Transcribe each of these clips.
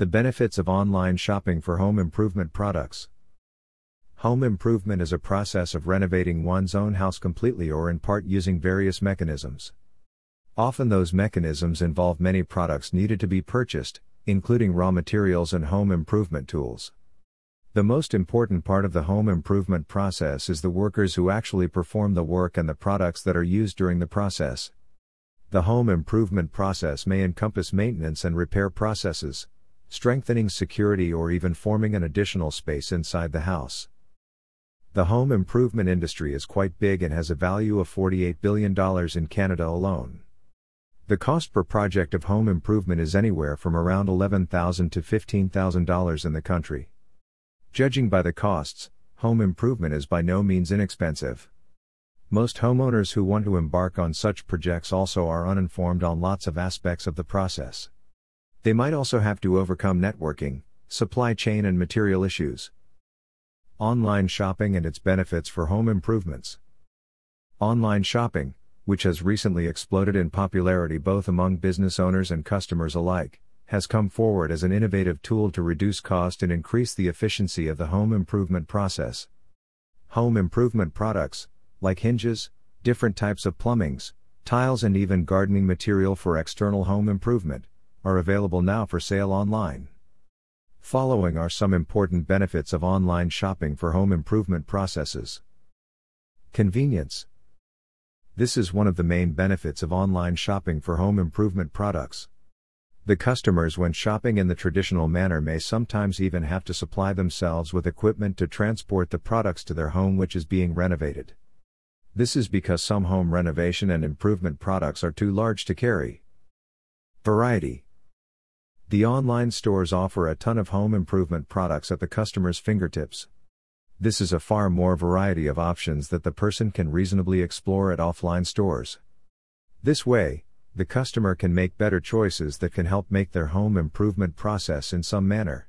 The benefits of online shopping for home improvement products. Home improvement is a process of renovating one's own house completely or in part using various mechanisms. Often those mechanisms involve many products needed to be purchased, including raw materials and home improvement tools. The most important part of the home improvement process is the workers who actually perform the work and the products that are used during the process. The home improvement process may encompass maintenance and repair processes, strengthening security, or even forming an additional space inside the house. The home improvement industry is quite big and has a value of $48 billion in Canada alone. The cost per project of home improvement is anywhere from around 11,000 to $15,000 in the country. Judging by the costs, home improvement is by no means inexpensive. Most homeowners who want to embark on such projects also are uninformed on lots of aspects of the process. They might also have to overcome networking, supply chain, and material issues. Online shopping and its benefits for home improvements. Online shopping, which has recently exploded in popularity both among business owners and customers alike, has come forward as an innovative tool to reduce cost and increase the efficiency of the home improvement process. Home improvement products, like hinges, different types of plumbings, tiles, and even gardening material for external home improvement, are available now for sale online. Following are some important benefits of online shopping for home improvement processes. Convenience. This is one of the main benefits of online shopping for home improvement products. The customers, when shopping in the traditional manner, may sometimes even have to supply themselves with equipment to transport the products to their home which is being renovated. This is because some home renovation and improvement products are too large to carry. Variety. The online stores offer a ton of home improvement products at the customer's fingertips. This is a far more variety of options that the person can reasonably explore at offline stores. This way, the customer can make better choices that can help make their home improvement process in some manner.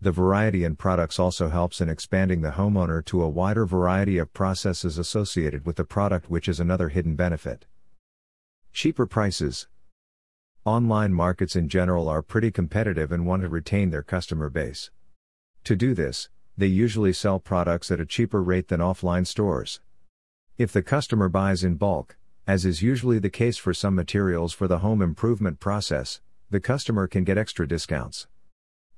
The variety in products also helps in expanding the homeowner to a wider variety of processes associated with the product, which is another hidden benefit. Cheaper prices. Online markets in general are pretty competitive and want to retain their customer base. To do this, they usually sell products at a cheaper rate than offline stores. If the customer buys in bulk, as is usually the case for some materials for the home improvement process, the customer can get extra discounts.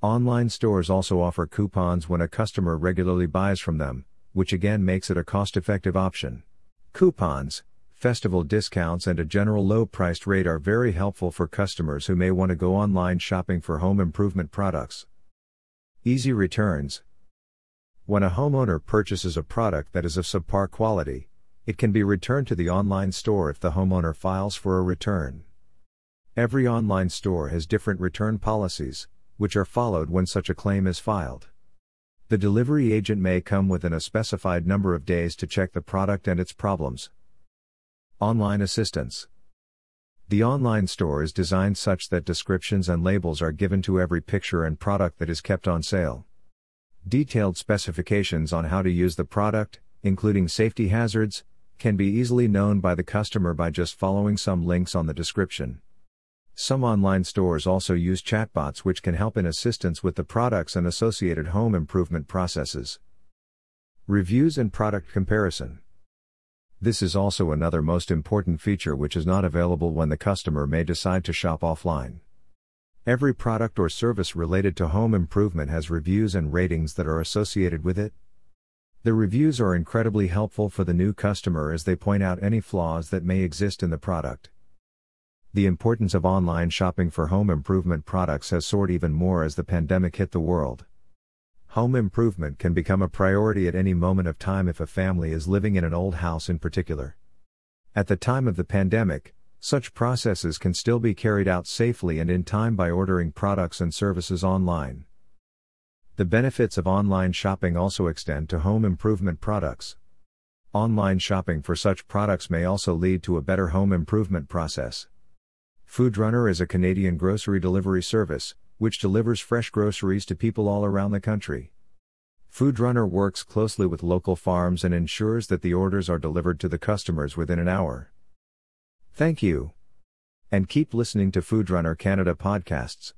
Online stores also offer coupons when a customer regularly buys from them, which again makes it a cost effective option. Coupons, festival discounts and a general low priced rate are very helpful for customers who may want to go online shopping for home improvement products. Easy returns. When a homeowner purchases a product that is of subpar quality, it can be returned to the online store if the homeowner files for a return. Every online store has different return policies, which are followed when such a claim is filed. The delivery agent may come within a specified number of days to check the product and its problems. Online Assistance The online store is designed such that descriptions and labels are given to every picture and product that is kept on sale. Detailed specifications on how to use the product, including safety hazards, can be easily known by the customer by just following some links on the description. Some online stores also use chatbots which can help in assistance with the products and associated home improvement processes. Reviews and product comparison. This is also another most important feature which is not available when the customer may decide to shop offline. Every product or service related to home improvement has reviews and ratings that are associated with it. The reviews are incredibly helpful for the new customer as they point out any flaws that may exist in the product. The importance of online shopping for home improvement products has soared even more as the pandemic hit the world. Home improvement can become a priority at any moment of time if a family is living in an old house in particular. At the time of the pandemic, such processes can still be carried out safely and in time by ordering products and services online. The benefits of online shopping also extend to home improvement products. Online shopping for such products may also lead to a better home improvement process. Foodrunner is a Canadian grocery delivery service, which delivers fresh groceries to people all around the country. Foodrunner works closely with local farms and ensures that the orders are delivered to the customers within an hour. Thank you. And keep listening to Foodrunner Canada podcasts.